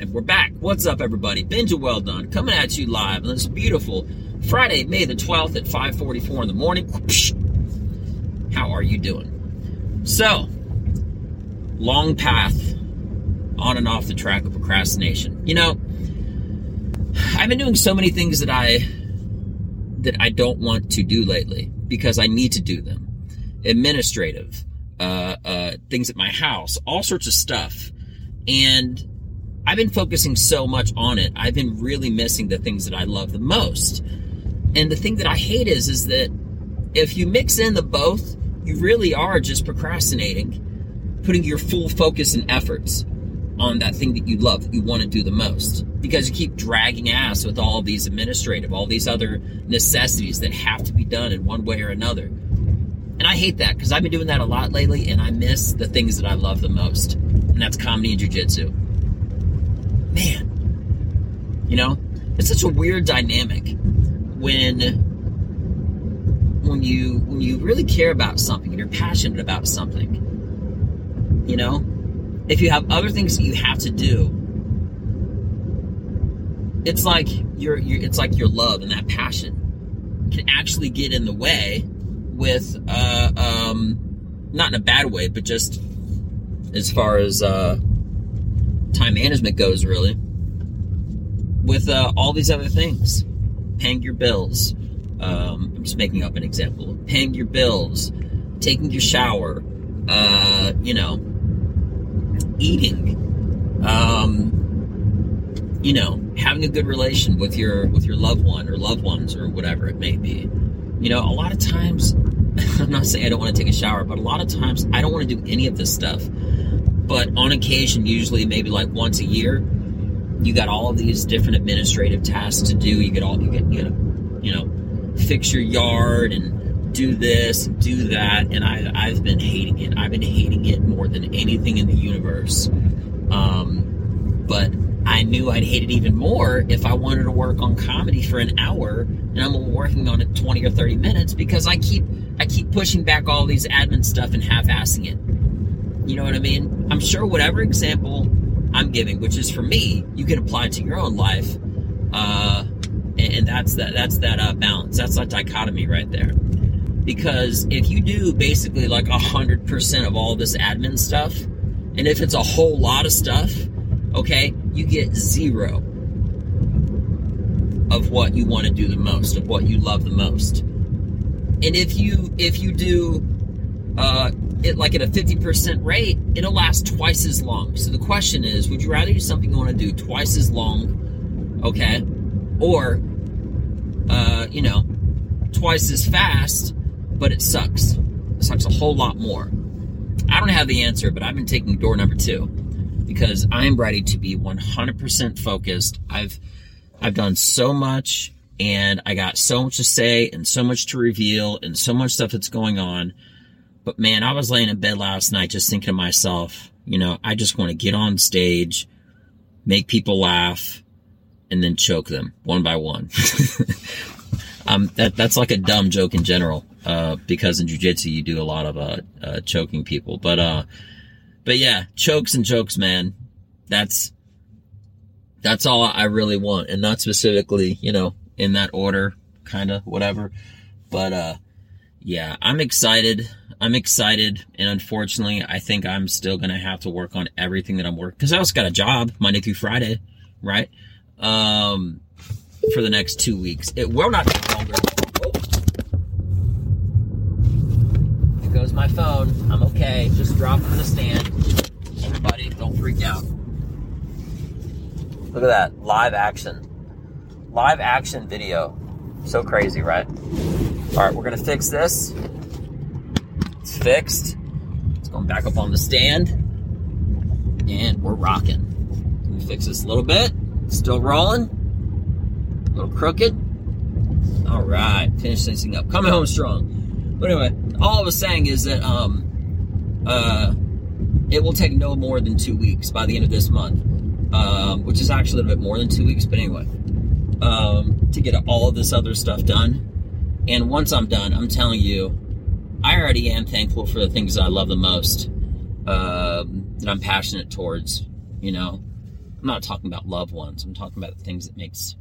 And we're back. What's up, everybody? Benja Welldone coming at you live on this beautiful Friday, May the 12th at 5:44 in the morning. How are you doing? So, long path on and off the track of procrastination. You know, I've been doing so many things that I that I don't want to do lately because I need to do them. Administrative, uh, uh, things at my house, all sorts of stuff. And I've been focusing so much on it. I've been really missing the things that I love the most. And the thing that I hate is, is that if you mix in the both, you really are just procrastinating, putting your full focus and efforts on that thing that you love, that you want to do the most. Because you keep dragging ass with all these administrative, all these other necessities that have to be done in one way or another. And I hate that because I've been doing that a lot lately and I miss the things that I love the most. And that's comedy and jujitsu man, you know, it's such a weird dynamic when when you when you really care about something and you're passionate about something. You know, if you have other things that you have to do, it's like your, your it's like your love and that passion can actually get in the way with uh, um, not in a bad way, but just as far as uh, time management goes, really, with uh, all these other things. Paying your bills. Um, I'm just making up an example. Paying your bills, taking your shower, uh, you know, eating, um, you know, having a good relation with your with your loved one or loved ones or whatever it may be. You know, a lot of times, I'm not saying I don't want to take a shower, but a lot of times I don't want to do any of this stuff but on occasion, usually maybe like once a year, you got all these different administrative tasks to do. You get all you get you know, you know, fix your yard and do this do that. And I I've been hating it. I've been hating it more than anything in the universe. Um, but I knew I'd hate it even more if I wanted to work on comedy for an hour and I'm working on it 20 or 30 minutes because I keep I keep pushing back all these admin stuff and half-assing it. You know what I mean? I'm sure whatever example I'm giving, which is for me, you can apply to your own life. Uh, and, and, that's that. That's that uh, balance. That's that dichotomy right there. Because if you do basically like a hundred percent of all this admin stuff, and if it's a whole lot of stuff, okay, you get zero of what you want to do the most, of what you love the most. And if you if you do uh, it like at a 50% rate, it'll last twice as long. So the question is, would you rather do something you want to do twice as long, okay, or uh, you know, twice as fast, but it sucks. It sucks a whole lot more. I don't have the answer, but I've been taking door number two because I'm ready to be 100% focused. I've I've done so much and I got so much to say and so much to reveal and so much stuff that's going on but man, I was laying in bed last night just thinking to myself, you know, I just want to get on stage, make people laugh, and then choke them one by one. um, that that's like a dumb joke in general, uh, because in jujitsu you do a lot of uh, uh, choking people. But uh, but yeah, chokes and jokes, man. That's that's all I really want, and not specifically, you know, in that order, kind of whatever. But uh, yeah, I'm excited. I'm excited, and unfortunately, I think I'm still gonna have to work on everything that I'm working because I also got a job Monday through Friday, right? Um, for the next two weeks. It will not take longer. Here goes my phone. I'm okay. Just drop it in the stand. Everybody, don't freak out. Look at that live action, live action video. So crazy, right? All right, we're gonna fix this fixed. It's going back up on the stand. And we're rocking. Me fix this a little bit. Still rolling. A little crooked. All right, finish this thing up. Coming home strong. But anyway, all I was saying is that um, uh, it will take no more than two weeks by the end of this month, um, which is actually a little bit more than two weeks. But anyway, um, to get all of this other stuff done. And once I'm done, I'm telling you, I already am thankful for the things I love the most, um, that I'm passionate towards, you know. I'm not talking about loved ones. I'm talking about the things that makes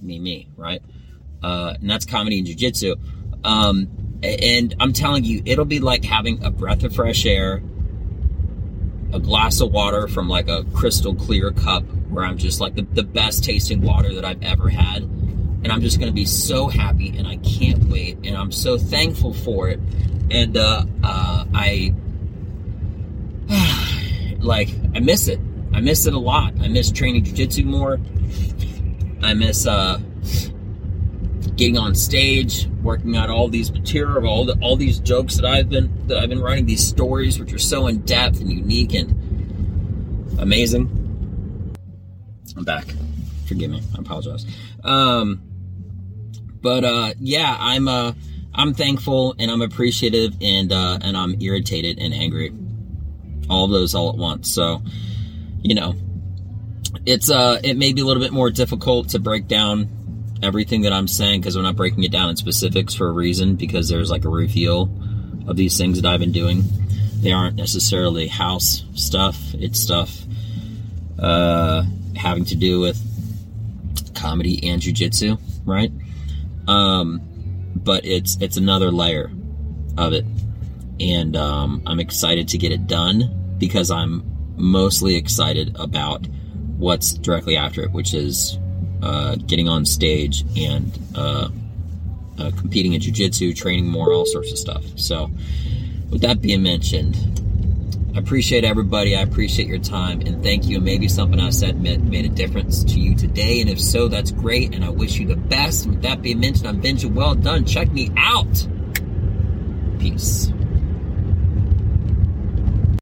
me me, right? Uh, and that's comedy and jujitsu. Um, and I'm telling you, it'll be like having a breath of fresh air, a glass of water from like a crystal clear cup where I'm just like the, the best tasting water that I've ever had. And I'm just going to be so happy and I can't wait. And I'm so thankful for it. And, uh, uh, I, like, I miss it. I miss it a lot. I miss training jujitsu more. I miss, uh, getting on stage, working out all these material, all the, all these jokes that I've been that I've been writing, these stories which are so in depth and unique and amazing. I'm back. Forgive me. I apologize. Um, but uh, yeah, I'm uh, I'm thankful and I'm appreciative and uh, and I'm irritated and angry. All of those all at once. So, you know, it's uh, it may be a little bit more difficult to break down everything that I'm saying because we're not breaking it down in specifics for a reason because there's like a reveal of these things that I've been doing. They aren't necessarily house stuff. It's stuff uh, having to do with comedy and jujitsu, right? Um, but it's it's another layer of it, and um, I'm excited to get it done because I'm mostly excited about what's directly after it, which is uh, getting on stage and uh, uh, competing in jiu-jitsu, training more, all sorts of stuff. So, with that being mentioned, I appreciate everybody. I appreciate your time and thank you. And maybe something I said made, made a difference to you today. And if so, that's great. And I wish you the best. With that being mentioned, I'm Benja. Welldone. Check me out. Peace.